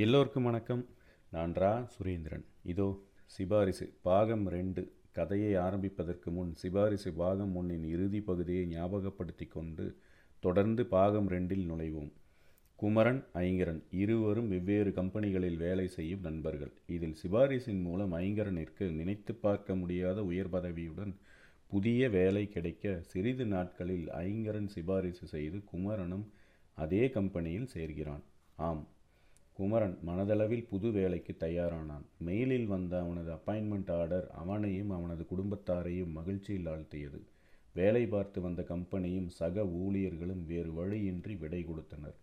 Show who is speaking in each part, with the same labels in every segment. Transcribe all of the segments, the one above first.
Speaker 1: எல்லோருக்கும் வணக்கம். நான் ரா. சுரேந்திரன். இதோ சிபாரிசு. பாகம் ரெண்டு. கதையை ஆரம்பிப்பதற்கு முன் சிபாரிசு பாகம் ஒன்றின் இறுதி பகுதியை ஞாபகப்படுத்தி கொண்டு தொடர்ந்து பாகம் ரெண்டில் நுழைவோம். குமரன் ஐங்கரன் இருவரும் வெவ்வேறு கம்பெனிகளில் வேலை செய்யும் நண்பர்கள். இதில் சிபாரிசின் மூலம் ஐங்கரனிற்கு நினைத்து பார்க்க முடியாத உயர் பதவியுடன் புதிய வேலை கிடைக்க சிறிது நாட்களில் ஐங்கரன் சிபாரிசு செய்து குமரனும் அதே கம்பெனியில் சேர்கிறான். ஆம் குமரன் மனதளவில் புது வேலைக்கு தயாரானான். மெயிலில் வந்த அவனது அப்பாயின்மெண்ட் ஆர்டர் அவனையும் அவனது குடும்பத்தாரையும் மகிழ்ச்சியில் ஆழ்த்தியது. வேலை பார்த்து வந்த கம்பெனியும் சக ஊழியர்களும் வேறு வழியின்றி விடை கொடுத்தனர்.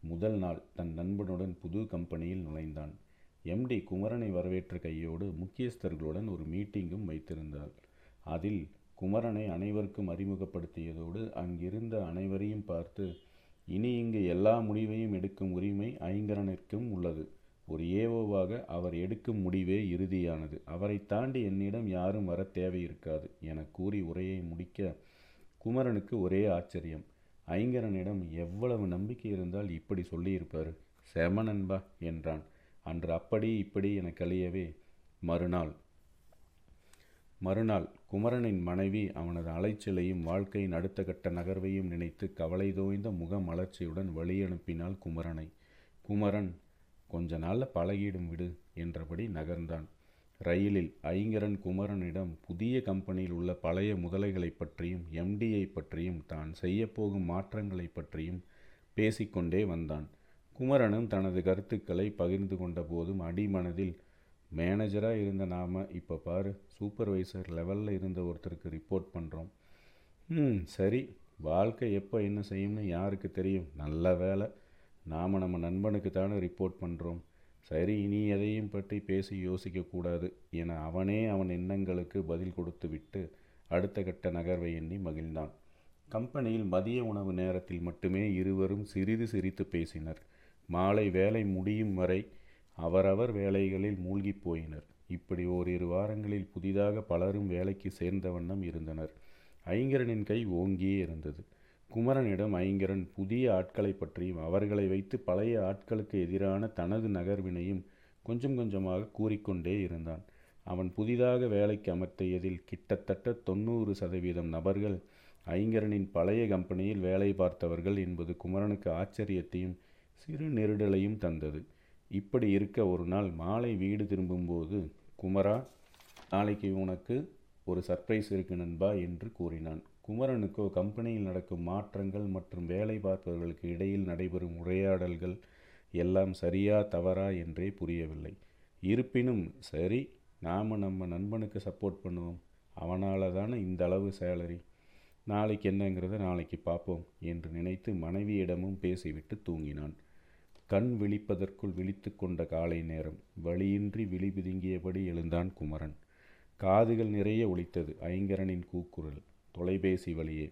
Speaker 1: முதல் நாள் தன் நண்பனுடன் புது கம்பெனியில் நுழைந்தான். எம்டி குமரனை வரவேற்ற கையோடு முக்கியஸ்தர்களுடன் ஒரு மீட்டிங்கும் வைத்திருந்தாள். அதில் குமரனை அனைவருக்கும் அறிமுகப்படுத்தியதோடு அங்கிருந்த அனைவரையும் பார்த்து இனி இங்கு எல்லா முடிவையும் எடுக்கும் உரிமை ஐங்கரனிற்கும் உள்ளது. ஒரு ஏவோவாக அவர் எடுக்கும் முடிவே இறுதியானது. அவரை தாண்டி என்னிடம் யாரும் வர தேவையிருக்காது என கூறி உரையை முடிக்க குமரனுக்கு ஒரே ஆச்சரியம். ஐங்கரனிடம் எவ்வளவு நம்பிக்கை இருந்தால் இப்படி சொல்லியிருப்பார்? செம நண்பா என்றான். அன்று அப்படி இப்படி என கழியவே மறுநாள் மறுநாள் குமரனின் மனைவி அவனது அலைச்சலையும் வாழ்க்கையின் அடுத்த கட்ட நகர்வையும் நினைத்து கவலை தோய்ந்த முக மலர்ச்சியுடன் வழியனுப்பினாள் குமரனை. குமரன் கொஞ்ச நாளில் பழகிடும் விடு என்றபடி நகர்ந்தான். ரயிலில் ஐங்கரன் குமரனிடம் புதிய கம்பெனியில் உள்ள பழைய முதலைகளை பற்றியும் எம்டியை பற்றியும் தான் செய்யப்போகும் மாற்றங்களை பற்றியும் பேசிக்கொண்டே வந்தான். குமரனும் தனது கருத்துக்களை பகிர்ந்து கொண்டபோதும் அடிமனதில் மேனேஜராக இருந்த நாம் இப்போ பாரு சூப்பர்வைசர் லெவலில் இருந்த ஒருத்தருக்கு ரிப்போர்ட் பண்ணுறோம் ம் சரி வாழ்க்கை எப்போ என்ன செய்யும்னு யாருக்கு தெரியும்? நல்ல வேலை நாம் நம்ம நண்பனுக்கு தானே ரிப்போர்ட் பண்ணுறோம் சரி இனி எதையும் பற்றி பேசி யோசிக்கக்கூடாது என அவனே அவன் எண்ணங்களுக்கு பதில் கொடுத்து விட்டு அடுத்த கட்ட நகர்வை எண்ணி மகிழ்ந்தான். கம்பெனியில் மதிய உணவு நேரத்தில் மட்டுமே இருவரும் சிறிது சிரித்து பேசினர். மாலை வேலை முடியும் வரை அவரவர் வேலைகளில் மூழ்கி போயினர். இப்படி ஓரிரு வாரங்களில் புதிதாக பலரும் வேலைக்கு சேர்ந்த வண்ணம் இருந்தனர். ஐங்கரனின் கை ஓங்கியே இருந்தது. குமரனிடம் ஐங்கரன் புதிய ஆட்களை பற்றியும் அவர்களை வைத்து பழைய ஆட்களுக்கு எதிரான தனது நகர்வினையும் கொஞ்சம் கொஞ்சமாக கூறிக்கொண்டே இருந்தான். அவன் புதிதாக வேலைக்கு அமர்த்தியதில் கிட்டத்தட்ட தொண்ணூறு சதவீதம் நபர்கள் ஐங்கரனின் பழைய கம்பெனியில் வேலை பார்த்தவர்கள் என்பது குமரனுக்கு ஆச்சரியத்தையும் சிறு நெருடலையும் தந்தது. இப்படி இருக்க ஒரு நாள் மாலை வீடு திரும்பும்போது குமரா நாளைக்கு உனக்கு ஒரு சர்ப்ரைஸ் இருக்கு நண்பா என்று கூறினான். குமரனுக்கோ கம்பெனியில் நடக்கும் மாற்றங்கள் மற்றும் வேலை பார்ப்பவர்களுக்கு இடையில் நடைபெறும் உரையாடல்கள் எல்லாம் சரியா தவறா என்றே புரியவில்லை. இருப்பினும் சரி நாம் நம்ம நண்பனுக்கு சப்போர்ட் பண்ணுவோம். அவனால் தானே இந்த அளவு சேலரி நாளைக்கு என்னங்கிறத நாளைக்கு பார்ப்போம் என்று நினைத்து மனைவியிடமும் பேசிவிட்டு தூங்கினான். கண் விழிப்பதற்குள் விழித்து கொண்ட காலை நேரம். வழியின்றி விழி பிதுங்கியபடி எழுந்தான் குமரன். காதுகள் நிறைய ஒழித்தது ஐங்கரனின் கூக்குரல். தொலைபேசி வழியே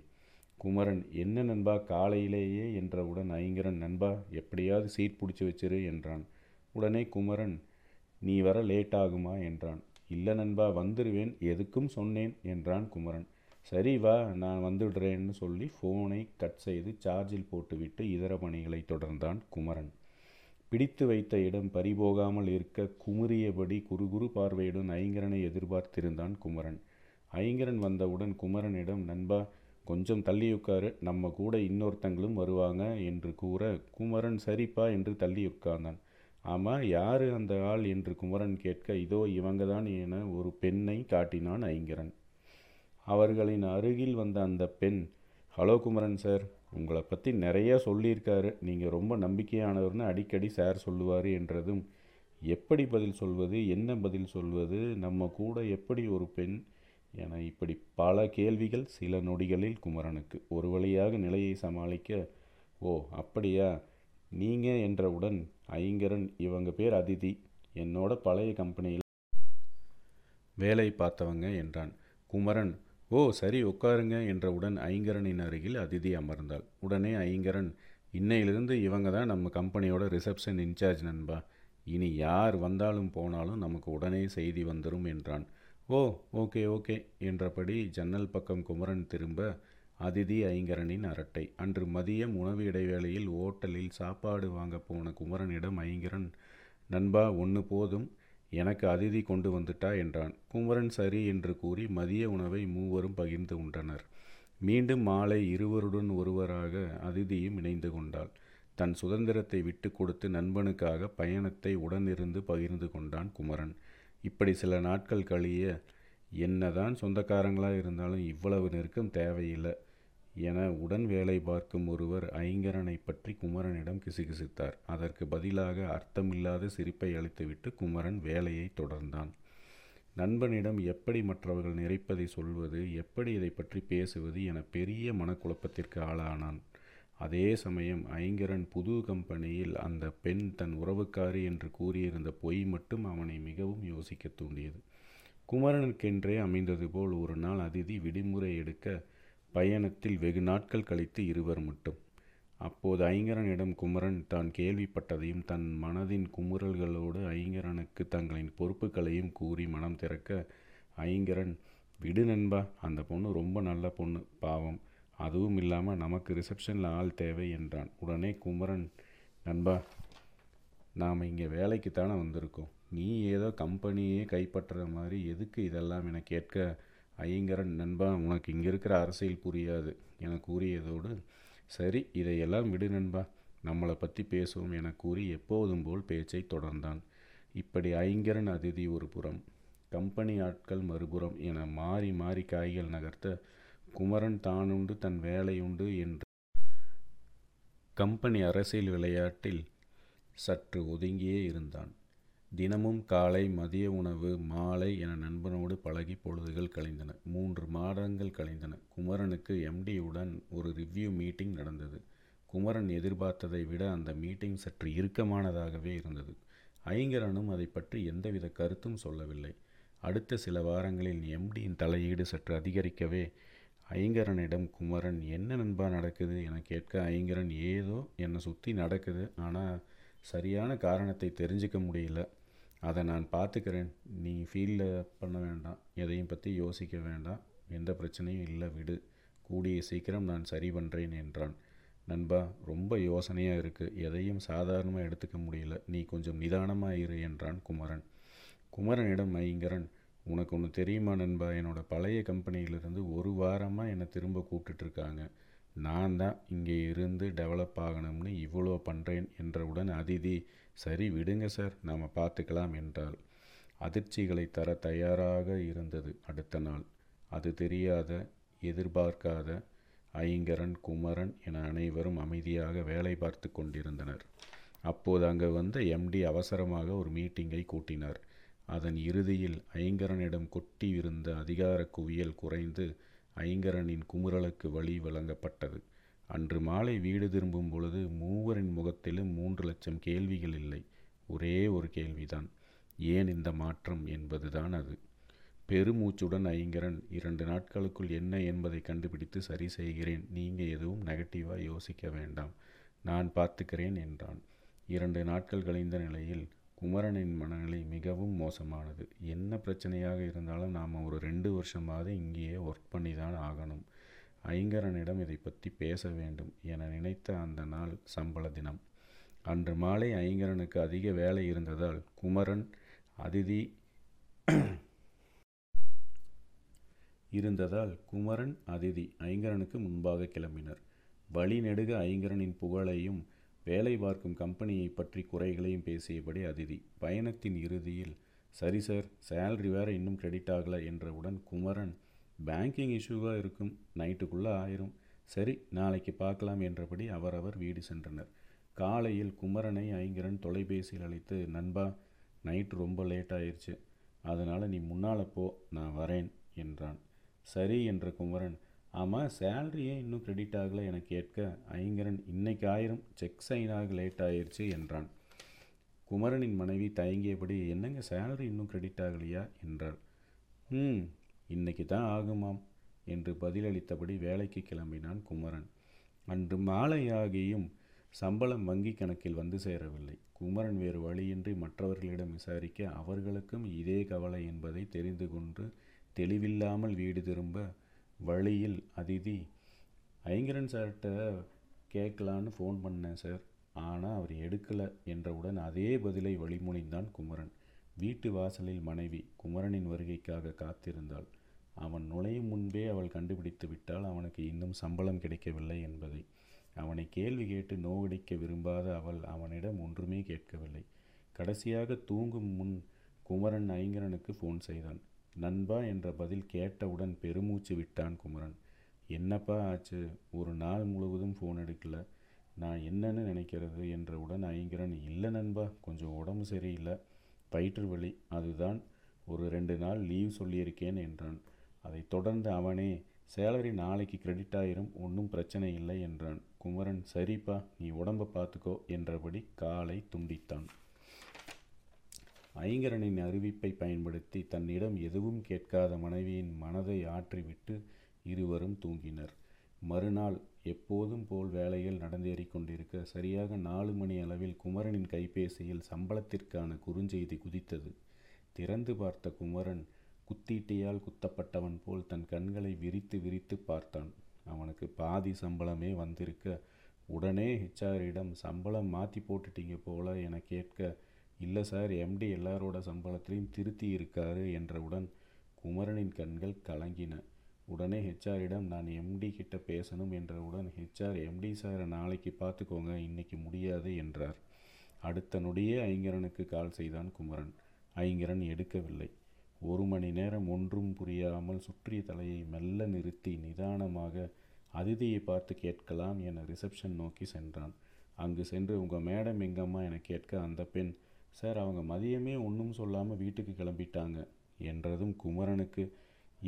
Speaker 1: குமரன் என்ன நண்பா காலையிலேயே என்றவுடன் ஐங்கரன் நண்பா எப்படியாவது சீட் பிடிச்சி வச்சிரு என்றான். உடனே குமரன் நீ வர லேட் ஆகுமா என்றான். இல்லை நண்பா வந்துடுவேன் எதுக்கும் சொன்னேன் என்றான் குமரன். சரி வா நான் வந்துடுறேன்னு சொல்லி ஃபோனை கட் செய்து சார்ஜில் போட்டுவிட்டு இதர பணிகளை தொடர்ந்தான் குமரன். பிடித்து வைத்த இடம் பறிபோகாமல் இருக்க குமுறியபடி குறுகுறு பார்வையுடன் ஐங்கரனை எதிர்பார்த்திருந்தான் குமரன். ஐங்கரன் வந்தவுடன் குமரனிடம் நண்பா கொஞ்சம் தள்ளி உட்காரு. நம்ம கூட இன்னொருத்தங்களும் வருவாங்க என்று கூற குமரன் சரிப்பா என்று தள்ளி உட்கார்ந்தான். ஆமாம் யார் அந்த ஆள்? என்று குமரன் கேட்க இதோ இவங்க தான் என ஒரு பெண்ணை காட்டினான் ஐங்கரன். அவர்களின் அருகில் வந்த அந்த பெண் ஹலோ குமரன் சார் உங்களை பற்றி நிறைய சொல்லியிருக்காரு. நீங்கள் ரொம்ப நம்பிக்கையானவர்னு அடிக்கடி சார் சொல்லுவார் என்றதும் எப்படி பதில் சொல்வது என்ன பதில் சொல்வது நம்ம கூட எப்படி ஒரு பெண் என இப்படி பல கேள்விகள் சில நொடிகளில் குமரனுக்கு. ஒரு வழியாக நிலையை சமாளிக்க ஓ அப்படியா? நீங்கள் என்றவுடன் ஐங்கரன் இவங்க பேர் அதிதி என்னோட பழைய கம்பெனியில் வேலை பார்த்தவங்க என்றான். குமரன் ஓ சரி உட்காருங்க என்றவுடன் ஐங்கரனின் அருகில் அதிதி அமர்ந்தாள். உடனே ஐங்கரன் இன்னையிலிருந்து இவங்க தான் நம்ம கம்பெனியோட ரிசப்ஷன் இன்சார்ஜ் நண்பா. இனி யார் வந்தாலும் போனாலும் நமக்கு உடனே செய்தி வந்துடும் என்றான். ஓ ஓகே ஓகே என்றபடி ஜன்னல் பக்கம் குமரன் திரும்ப அதிதி ஐங்கரனின் அரட்டை. அன்று மதியம் உணவு இடைவேளையில் ஓட்டலில் சாப்பாடு வாங்க போன குமரனிடம் ஐங்கரன் நண்பா ஒன்று போதும். எனக்கு அதிதி கொண்டு வந்துட்டா என்றான். குமரன் சரி என்று கூறி மதிய உணவை மூவரும் பகிர்ந்து உண்டனர். மீண்டும் மாலை இருவருடன் ஒருவராக அதிதியும் இணைந்து கொண்டாள். தன் சுதந்திரத்தை விட்டு கொடுத்து நண்பனுக்காக பயணத்தை உடனிருந்து பகிர்ந்து கொண்டான் குமரன். இப்படி சில நாட்கள் கழிய என்னதான் சொந்தக்காரங்களாக இருந்தாலும் இவ்வளவு நெருக்கம் தேவையில்லை. என உடன் வேலை பார்க்கும் ஒருவர் ஐங்கரனை பற்றி குமரனிடம் கிசுகிசுத்தார். அதற்கு பதிலாக அர்த்தமில்லாத சிரிப்பை அளித்துவிட்டு குமரன் வேலையை தொடர்ந்தான். நண்பனிடம் எப்படி மற்றவர்கள் நிறைப்பதை சொல்வது எப்படி இதை பற்றி பேசுவது என பெரிய மனக்குழப்பத்திற்கு ஆளானான். அதே சமயம் ஐங்கரன் புது கம்பெனியில் அந்த பெண் தன் உறவுக்காரி என்று கூறியிருந்த பொய் மட்டும் அவனை மிகவும் யோசிக்க தூண்டியது. குமரனுக்கென்றே அமைந்தது போல் ஒரு நாள் அதிதி விடுமுறை எடுக்க பயணத்தில் வெகு நாட்கள் கழித்து இருவர் மட்டும். அப்போது ஐங்கரனிடம் குமரன் தான் கேள்விப்பட்டதையும் தன் மனதின் குமுறல்களோடு ஐங்கரனுக்கு தங்களின் பொறுப்புகளையும் கூறி மனம் திறக்க ஐங்கரன் விடு நண்பா அந்த பொண்ணு ரொம்ப நல்ல பொண்ணு பாவம். அதுவும் இல்லாமல் நமக்கு ரிசப்ஷனில் ஆள் தேவை என்றான். உடனே குமரன் நண்பா நாம் இங்கே வேலைக்கு தானே வந்திருக்கோம். நீ ஏதோ கம்பெனியே கைப்பற்றுற மாதிரி எதுக்கு இதெல்லாம் என கேட்க ஐயங்கரன் நண்பா உனக்கு இங்கே இருக்கிற அரசியல் புரியாது. என கூறியதோடு சரி இதையெல்லாம் விடு நண்பா. நம்மளை பற்றி பேசுவோம் என கூறி எப்போதும் போல் பேச்சை தொடர்ந்தான். இப்படி ஐங்கரன் அதிதி ஒரு புறம் கம்பெனி ஆட்கள் மறுபுறம் என மாறி மாறி காய்கள் நகர்த்த குமரன் தானுண்டு தன் வேலையுண்டு என்று கம்பெனி அரசியல் விளையாட்டில் சற்று ஒதுங்கியே இருந்தான். தினமும் காலை மதிய உணவு மாலை என நண்பனோடு பழகி பொழுதுகள் கழிந்தன. மூன்று மாதங்கள் கழிந்தன. குமரனுக்கு எம்டியுடன் ஒரு ரிவ்யூ மீட்டிங் நடந்தது. குமரன் எதிர்பார்த்ததை விட அந்த மீட்டிங் சற்று இறுக்கமானதாகவே இருந்தது. ஐங்கரனும் அதை பற்றி எந்தவித கருத்தும் சொல்லவில்லை. அடுத்த சில வாரங்களில் எம்டியின் தலையீடு சற்று அதிகரிக்கவே ஐங்கரனிடம் குமரன் என்ன நண்பா நடக்குது? என கேட்க ஐங்கரன் ஏதோ என்னை சுற்றி நடக்குது. ஆனால் சரியான காரணத்தை தெரிஞ்சிக்க முடியல. அதை நான் பார்த்துக்கிறேன். நீ ஃபீலில் பண்ண வேண்டாம். எதையும் பற்றி யோசிக்க வேண்டாம். எந்த பிரச்சனையும் இல்லை விடு. கூடிய சீக்கிரம் நான் சரி பண்ணுறேன் என்றான். நண்பா ரொம்ப யோசனையாக இருக்குது எதையும் சாதாரணமாக எடுத்துக்க முடியல. நீ கொஞ்சம் நிதானமாக இரு என்றான் குமரன். குமரனிடம் ஐங்கரன் உனக்கு ஒன்று தெரியுமா நண்பா? என்னோடய பழைய கம்பெனியிலிருந்து ஒரு வாரமாக என்னை திரும்ப கூப்பிட்டுட்ருக்காங்க நான் தான் இங்கே இருந்து டெவலப் ஆகணும்னு இவ்வளோ பண்ணுறேன் என்றவுடன் அதிதி சரி விடுங்க சார் நாம் பார்த்துக்கலாம் என்றாள். அதிர்ச்சிகளை தர தயாராக இருந்தது அடுத்த நாள். அது தெரியாத எதிர்பார்க்காத ஐங்கரன் குமரன் என அனைவரும் அமைதியாக வேலை பார்த்து கொண்டிருந்தனர். அப்போது அங்கே வந்த எம்டி அவசரமாக ஒரு மீட்டிங்கை கூட்டினார். அதன் இறுதியில் ஐங்கரனிடம் கொட்டியிருந்த அதிகார குவியல் குறைந்து ஐங்கரனின் குமுறலுக்கு வழி வழங்கப்பட்டது. அன்று மாலை வீடு திரும்பும் பொழுது மூவரின் முகத்திலும் மூன்று லட்சம் கேள்விகள் இல்லை. ஒரே ஒரு கேள்விதான். ஏன் இந்த மாற்றம் என்பதுதான் அது. பெருமூச்சுடன் ஐங்கரன் இரண்டு நாட்களுக்குள் என்ன என்பதை கண்டுபிடித்து சரி செய்கிறேன். நீங்கள் எதுவும் நெகட்டிவாக யோசிக்க வேண்டாம். நான் பார்த்துக்கிறேன் என்றான். இரண்டு நாட்கள் கழிந்த நிலையில் குமரனின் மனநிலை மிகவும் மோசமானது. என்ன பிரச்சனையாக இருந்தாலும் நாம் ஒரு ரெண்டு வருஷமாவது இங்கேயே ஒர்க் பண்ணி தான் ஆகணும். ஐங்கரனிடம் இதை பற்றி பேச வேண்டும் என நினைத்த அந்த நாள் சம்பள தினம். அன்று மாலை ஐங்கரனுக்கு அதிக வேலை இருந்ததால் குமரன் அதிதி இருந்ததால் குமரன் அதிதி ஐங்கரனுக்கு முன்பாக கிளம்பினர். வழி நெடுக ஐங்கரனின் புகழையும் வேலை பார்க்கும் கம்பெனியை பற்றி குறைகளையும் பேசியபடி அதிதி பயணத்தின் இறுதியில் சரி சார் சேல்ரி வேறு இன்னும் கிரெடிட் ஆகலை என்றவுடன் குமரன் பேங்கிங் இஷ்யூவாக இருக்கும் நைட்டுக்குள்ளே ஆயிரும். சரி நாளைக்கு பார்க்கலாம் என்றபடி அவரவர் வீடு சென்றனர். காலையில் குமரனை ஐங்கரன் தொலைபேசியில் அழைத்து நண்பா நைட்டு ரொம்ப லேட் ஆயிடுச்சு அதனால் நீ முன்னால் போ நான் வரேன் என்றான். சரி என்ற குமரன் ஆமாம் சேல்ரியே இன்னும் கிரெடிட் ஆகலை என கேட்க ஐங்கரன் இன்னைக்கு ஆயிரம் செக் சைன் ஆக லேட் ஆயிடுச்சு என்றான். குமரனின் மனைவி தயங்கியபடி என்னங்க சேலரி இன்னும் கிரெடிட் ஆகலையா? என்றாள். ம் இன்னைக்கு தான் ஆகுமாம் என்று பதிலளித்தபடி வேலைக்கு கிளம்பினான் குமரன். அன்று மாலையாகியும் சம்பளம் வங்கி கணக்கில் வந்து சேரவில்லை. குமரன் வேறு வழியின்றி மற்றவர்களிடம் விசாரிக்க அவர்களுக்கும் இதே கவலை என்பதை தெரிந்து கொண்டு தெளிவில்லாமல் வீடு திரும்ப வழியில் அதிதி ஐங்கரன் சார்கிட்ட கேட்கலான்னு ஃபோன் பண்ணேன் சார் ஆனால் அவர் எடுக்கலை என்றவுடன் அதே பதிலை வழிமொழிந்தான் குமரன். வீட்டு வாசலில் மனைவி குமரனின் வருகைக்காக காத்திருந்தாள். அவன் நுழையும் முன்பே அவள் கண்டுபிடித்து விட்டால் அவனுக்கு இன்னும் சம்பளம் கிடைக்கவில்லை என்பதை. அவனை கேள்வி கேட்டு நோவடிக்க விரும்பாத அவள் அவனிடம் ஒன்றுமே கேட்கவில்லை. கடைசியாக தூங்கும் முன் குமரன் ஐங்கரனுக்கு ஃபோன் செய்தான். நண்பா என்ற பதில் கேட்டவுடன் பெருமூச்சு விட்டான் குமரன். என்னப்பா ஆச்சு? ஒரு நாள் முழுவதும் ஃபோன் எடுக்கல. நான் என்னன்னு நினைக்கிறது? என்றவுடன் ஐங்கரன் இல்லை நண்பா கொஞ்சம் உடம்பு சரியில்லை. வயிற்று வலி. அதுதான் ஒரு ரெண்டு நாள் லீவ் சொல்லியிருக்கேன் என்றான். அதைத் தொடர்ந்து அவனே சேலரி நாளைக்கு கிரெடிட் ஆயிரும் ஒன்றும் பிரச்சனை இல்லை என்றான். குமரன் சரிப்பா நீ உடம்பை பார்த்துக்கோ என்றபடி காலை துண்டித்தான். ஐங்கரனின் அறிவிப்பை பயன்படுத்தி தன்னிடம் எதுவும் கேட்காத மனைவியின் மனதை ஆற்றிவிட்டு இருவரும் தூங்கினர். மறுநாள் எப்போதும் போல் வேலைகள் நடந்தேறிக்கொண்டிருக்க சரியாக நாலு மணி அளவில் குமரனின் கைபேசியில் சம்பளத்திற்கான குறுஞ்செய்தி குதித்தது. திறந்து பார்த்த குமரன் குத்தீட்டியால் குத்தப்பட்டவன் போல் தன் கண்களை விரித்து விரித்து பார்த்தான். அவனுக்கு பாதி சம்பளமே வந்திருக்க உடனே ஹெச்ஆரிடம் சம்பளம் மாற்றி போட்டுட்டீங்க போல என கேட்க இல்லை சார் எம்டி எல்லாரோட சம்பளத்திலையும் திருத்தி இருக்காரு என்றவுடன் குமரனின் கண்கள் கலங்கின. உடனே ஹெச்ஆரிடம் நான் எம்டி கிட்ட பேசணும் என்றவுடன் ஹெச்ஆர் எம்டி சாரை நாளைக்கு பார்த்துக்கோங்க இன்னைக்கு முடியாது என்றார். அடுத்த நொடியே ஐங்கரனுக்கு கால் செய்தான் குமரன். ஐங்கரன் எடுக்கவில்லை. ஒரு மணி நேரம் ஒன்றும் புரியாமல் சுற்றிய தலையை மெல்ல நிறுத்தி நிதானமாக அதிதியை பார்த்து கேட்கலாம் என ரிசப்ஷன் நோக்கி சென்றான். அங்கு சென்று உங்கள் மேடம் எங்கம்மா? என கேட்க அந்த பெண் சார் அவங்க மதியமே ஒன்றும் சொல்லாமல் வீட்டுக்கு கிளம்பிட்டாங்க. என்றதும் குமரனுக்கு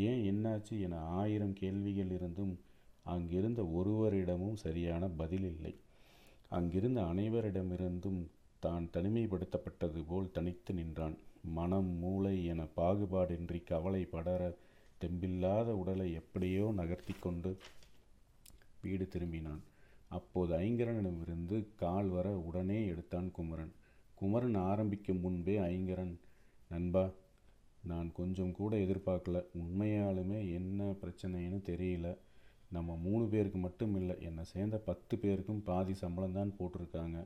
Speaker 1: ஏன் என்னாச்சு? என ஆயிரம் கேள்விகள் இருந்தும் அங்கிருந்த ஒருவரிடமும் சரியான பதில் இல்லை. அங்கிருந்த அனைவரிடமிருந்தும் தான் தனிமைப்படுத்தப்பட்டது போல் தனித்து நின்றான். மனம் மூளை என பாகுபாடின்றி கவலை படர தெம்பில்லாத உடலை எப்படியோ நகர்த்தி கொண்டு வீடு திரும்பினான். அப்போது ஐங்கரனிடமிருந்து கால் வர உடனே எடுத்தான் குமரன். குமரன் ஆரம்பிக்கும் முன்பே ஐங்கரன் நண்பா நான் கொஞ்சம் கூட எதிர்பார்க்கல. உண்மையாலுமே என்ன பிரச்சனைன்னு தெரியல. நம்ம மூணு பேருக்கு மட்டும் இல்லை என்னை சேர்ந்த பத்து பேருக்கும் பாதி சம்பளம் தான் போட்டிருக்காங்க.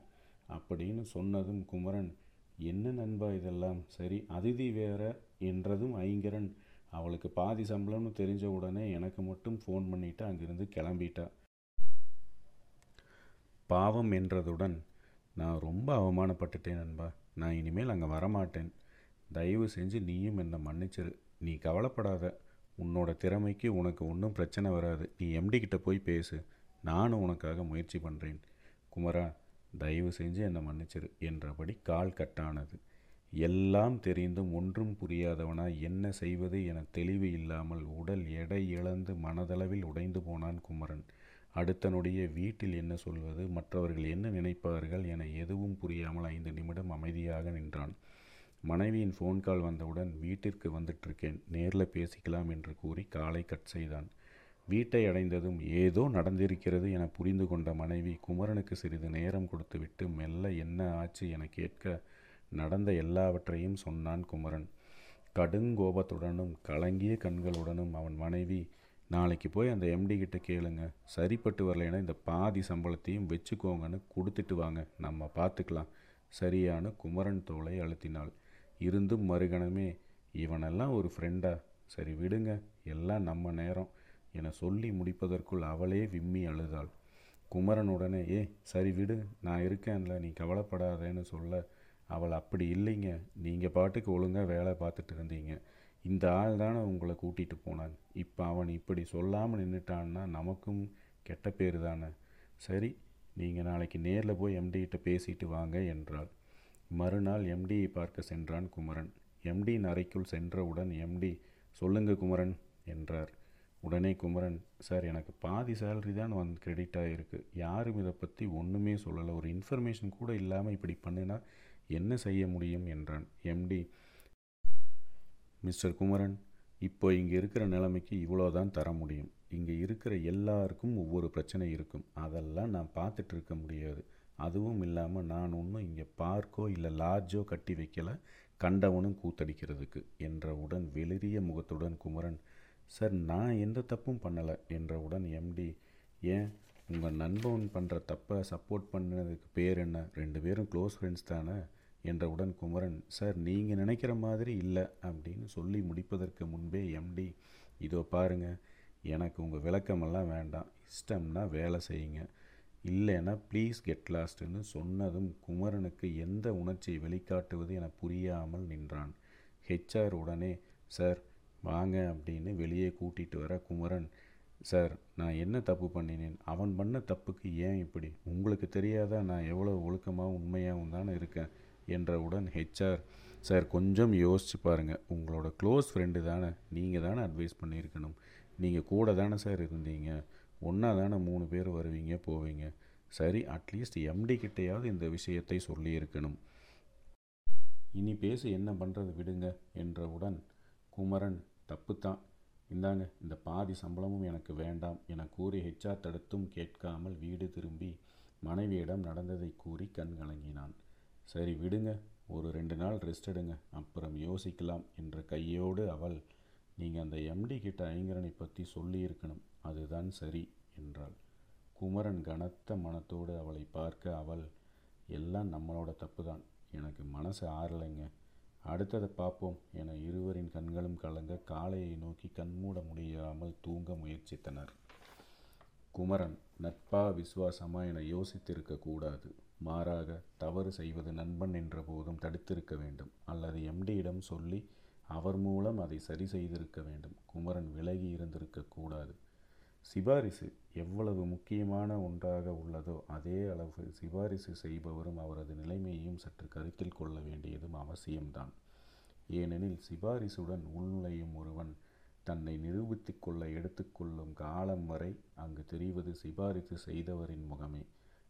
Speaker 1: அப்படின்னு சொன்னதும் குமரன் என்ன நண்பா இதெல்லாம்? சரி அதிதி வேற என்றதும் ஐங்கரன் அவளுக்கு பாதி சம்பளம்னு தெரிஞ்ச உடனே எனக்கு மட்டும் ஃபோன் பண்ணிட்டு அங்கிருந்து கிளம்பிட்டா. பாவம் என்றதுடன் நான் ரொம்ப அவமானப்பட்டுட்டேன் நண்பா. நான் இனிமேல் அங்கே வரமாட்டேன். தயவு செஞ்சு நீயும் என்னை மன்னிச்சிரு. நீ கவலைப்படாத. உன்னோட திறமைக்கு உனக்கு ஒன்றும் பிரச்சனை வராது. நீ எம்டி கிட்ட போய் பேசு. நானும் உனக்காக முயற்சி பண்ணுறேன் குமரா தயவு செஞ்சு என்னை மன்னிச்சிரு என்றபடி கால் கட்டானது. எல்லாம் தெரிந்தும் ஒன்றும் புரியாதவனாய் என்ன செய்வது என தெளிவு இல்லாமல் உடல் எடை இழந்து மனதளவில் உடைந்து போனான் குமரன். அடுத்த வீட்டில் என்ன சொல்வது? மற்றவர்கள் என்ன நினைப்பார்கள் என எதுவும் புரியாமல் ஐந்து நிமிடம் அமைதியாக நின்றான். மனைவியின் ஃபோன் கால் வந்தவுடன் வீட்டிற்கு வந்துட்டிருக்கேன் நேரில் பேசிக்கலாம் என்று கூறி காலை கட் செய்தான். வீட்டை அடைந்ததும் ஏதோ நடந்திருக்கிறது என புரிந்து கொண்ட மனைவி குமரனுக்கு சிறிது நேரம் கொடுத்துவிட்டு மெல்ல என்ன ஆச்சு என கேட்க நடந்த எல்லாவற்றையும் சொன்னான் குமரன். கடுங்கோபத்துடனும் கலங்கிய கண்களுடனும் அவன் மனைவி நாளைக்கு போய் அந்த எம்டி கிட்ட கேளுங்க. சரிப்பட்டு வரலைன்னா இந்த பாதி சம்பளத்தையும் வச்சுக்கோங்கன்னு கொடுத்துட்டு வாங்க. நம்ம பார்த்துக்கலாம். சரியான குமரன் தோலை அழுத்தினாள். இருந்தும் மறுகணமே இவனெல்லாம் ஒரு ஃப்ரெண்டா சரி விடுங்க. எல்லாம் நம்ம நேரம். என சொல்லி முடிப்பதற்குள் அவளே விம்மி அழுதாள். குமரனுடனே ஏ சரி விடு. நான் இருக்கேன்ல. நீ கவலைப்படாதேன்னு சொல்ல. அவள் அப்படி இல்லைங்க. நீங்கள் பாட்டுக்கு ஒழுங்காக வேலை பார்த்துட்டு இருந்தீங்க. இந்த ஆள் தானே உங்களை கூட்டிகிட்டு போனான் இப்போ அவன் இப்படி சொல்லாமல் நின்றுட்டான்னா நமக்கும் கெட்ட பேர் தானே. சரி நீங்கள் நாளைக்கு நேரில் போய் எம்டிகிட்ட பேசிட்டு வாங்க என்றாள். மறுநாள் எம்டியை பார்க்க சென்றான் குமரன். எம்டியின் அறைக்குள் சென்றவுடன் எம்டி சொல்லுங்க குமரன் என்றார். உடனே குமரன் சார் எனக்கு பாதி சேலரி தான் வந்து கிரெடிட் ஆகிருக்கு யாரும் இதை பற்றி ஒன்றுமே சொல்லலை. ஒரு இன்ஃபர்மேஷன் கூட இல்லாமல் இப்படி பண்ணினா என்ன செய்ய முடியும்? என்றான் எம்டி மிஸ்டர் குமரன் இப்போ இங்கே இருக்கிற நிலைமைக்கு இவ்வளோ தான் தர முடியும். இங்கே இருக்கிற எல்லாருக்கும் ஒவ்வொரு பிரச்சனை இருக்கும். அதெல்லாம் நான் பார்த்துட்டு இருக்க முடியாது. அதுவும் இல்லாமல் நான் ஒன்றும் இங்கே பார்க்கோ இல்லை லாட்ஜோ கட்டி வைக்கலை கண்டவனும் கூத்தடிக்கிறதுக்கு என்றவுடன் வெளிரிய முகத்துடன் குமரன் சார் நான் எந்த தப்பும் பண்ணலை என்றவுடன் எம்டி ஏன்? உங்கள் நண்பன் பண்ணுற தப்பை சப்போர்ட் பண்ணதுக்கு பேர் என்ன? ரெண்டு பேரும் க்ளோஸ் ஃப்ரெண்ட்ஸ் தானே? என்றவுடன் குமரன் சார் நீங்கள் நினைக்கிற மாதிரி இல்லை அப்படின்னு சொல்லி முடிப்பதற்கு முன்பே எம்டி இதோ பாருங்க எனக்கு உங்கள் விளக்கமெல்லாம் வேண்டாம். இஷ்டம்னா வேலை செய்யுங்க. இல்லைன்னா ப்ளீஸ் கெட் லாஸ்ட்டுன்னு சொன்னதும் குமரனுக்கு எந்த உணர்ச்சியை வெளிக்காட்டுவது என புரியாமல் நின்றான். ஹெச்ஆர் உடனே சார் வாங்க அப்படின்னு வெளியே கூட்டிகிட்டு வர குமரன் சார் நான் என்ன தப்பு பண்ணினேன்? அவன் பண்ண தப்புக்கு ஏன் இப்படி? உங்களுக்கு தெரியாதா? நான் எவ்வளோ ஒழுக்கமாகவும் உண்மையாகவும் தானே இருக்கேன். என்றவுடன் ஹெச்ஆர் சார் கொஞ்சம் யோசிச்சு பாருங்கள் உங்களோட க்ளோஸ் ஃப்ரெண்டு தானே. நீங்கள் தானே அட்வைஸ் பண்ணியிருக்கணும். நீங்கள் கூட தானே சார் இருந்தீங்க. ஒன்றா தானே மூணு பேர் வருவீங்க போவீங்க. சரி அட்லீஸ்ட் எம்டி கிட்டேயாவது இந்த விஷயத்தை சொல்லியிருக்கணும். இனி பேசி என்ன பண்ணுறது விடுங்க என்றவுடன் குமரன் தப்பு தான் இந்தாங்க இந்த பாதி சம்பளமும் எனக்கு வேண்டாம் என கூறி ஹெச்ஆர் தடுத்தும் கேட்காமல் வீடு திரும்பி மனைவியிடம் நடந்ததை கூறி கண் கலங்கினான் சரி விடுங்க ஒரு ரெண்டு நாள் ரெஸ்ட் எடுங்க அப்புறம் யோசிக்கலாம் என்ற கையோடு அவள் நீங்கள் அந்த எம்டி கிட்ட ஐங்கரனை பற்றி சொல்லியிருக்கணும் அதுதான் சரி என்றாள். குமரன் கனத்த மனத்தோடு அவளை பார்க்க அவள் எல்லாம் நம்மளோட தப்பு தான் எனக்கு மனசு ஆறலைங்க. அடுத்ததை பார்ப்போம் என இருவரின் கண்களும் கலங்க காளையை நோக்கி கண்மூட முடியாமல் தூங்க முயற்சித்தனர். குமரன் நட்பா விசுவாசமா என யோசித்திருக்கக்கூடாது மாறாக தவறு செய்வது நண்பன் என்ற போதும் தடுத்திருக்க வேண்டும். அல்லது எம்டியிடம் சொல்லி அவர் மூலம் அதை சரி செய்திருக்க வேண்டும். குமரன் விலகி இருந்திருக்க கூடாது. சிபாரிசு எவ்வளவு முக்கியமான ஒன்றாக உள்ளதோ அதே அளவு சிபாரிசு செய்பவரும் அவரது நிலைமையையும் சற்று கருத்தில் கொள்ள வேண்டியதும் அவசியம்தான். ஏனெனில் சிபாரிசுடன் உள்நுழையும் ஒருவன் தன்னை நிரூபித்து கொள்ள எடுத்துக்கொள்ளும் காலம் வரை அங்கு தெரிவது சிபாரிசு செய்தவரின் முகமே.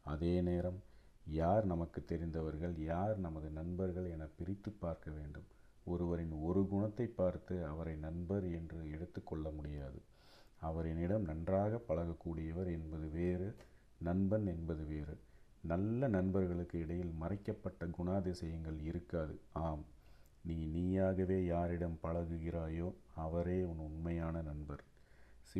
Speaker 1: அதே நேரம் யார் நமக்கு தெரிந்தவர்கள் யார் நமது நண்பர்கள் என பிரித்து பார்க்க வேண்டும். ஒருவரின் ஒரு குணத்தை பார்த்து அவரை நண்பர் என்று எடுத்துக்கொள்ள முடியாது. அவர் என்னிடம் நன்றாக பழகக்கூடியவர் என்பது வேறு நண்பன் என்பது வேறு. நல்ல நண்பர்களுக்கு இடையில் மறைக்கப்பட்ட குணாதிசயங்கள் இருக்காது. ஆம் நீ நீயாகவே யாரிடம் பழகுகிறாயோ அவரே உன் உண்மையான நண்பர்.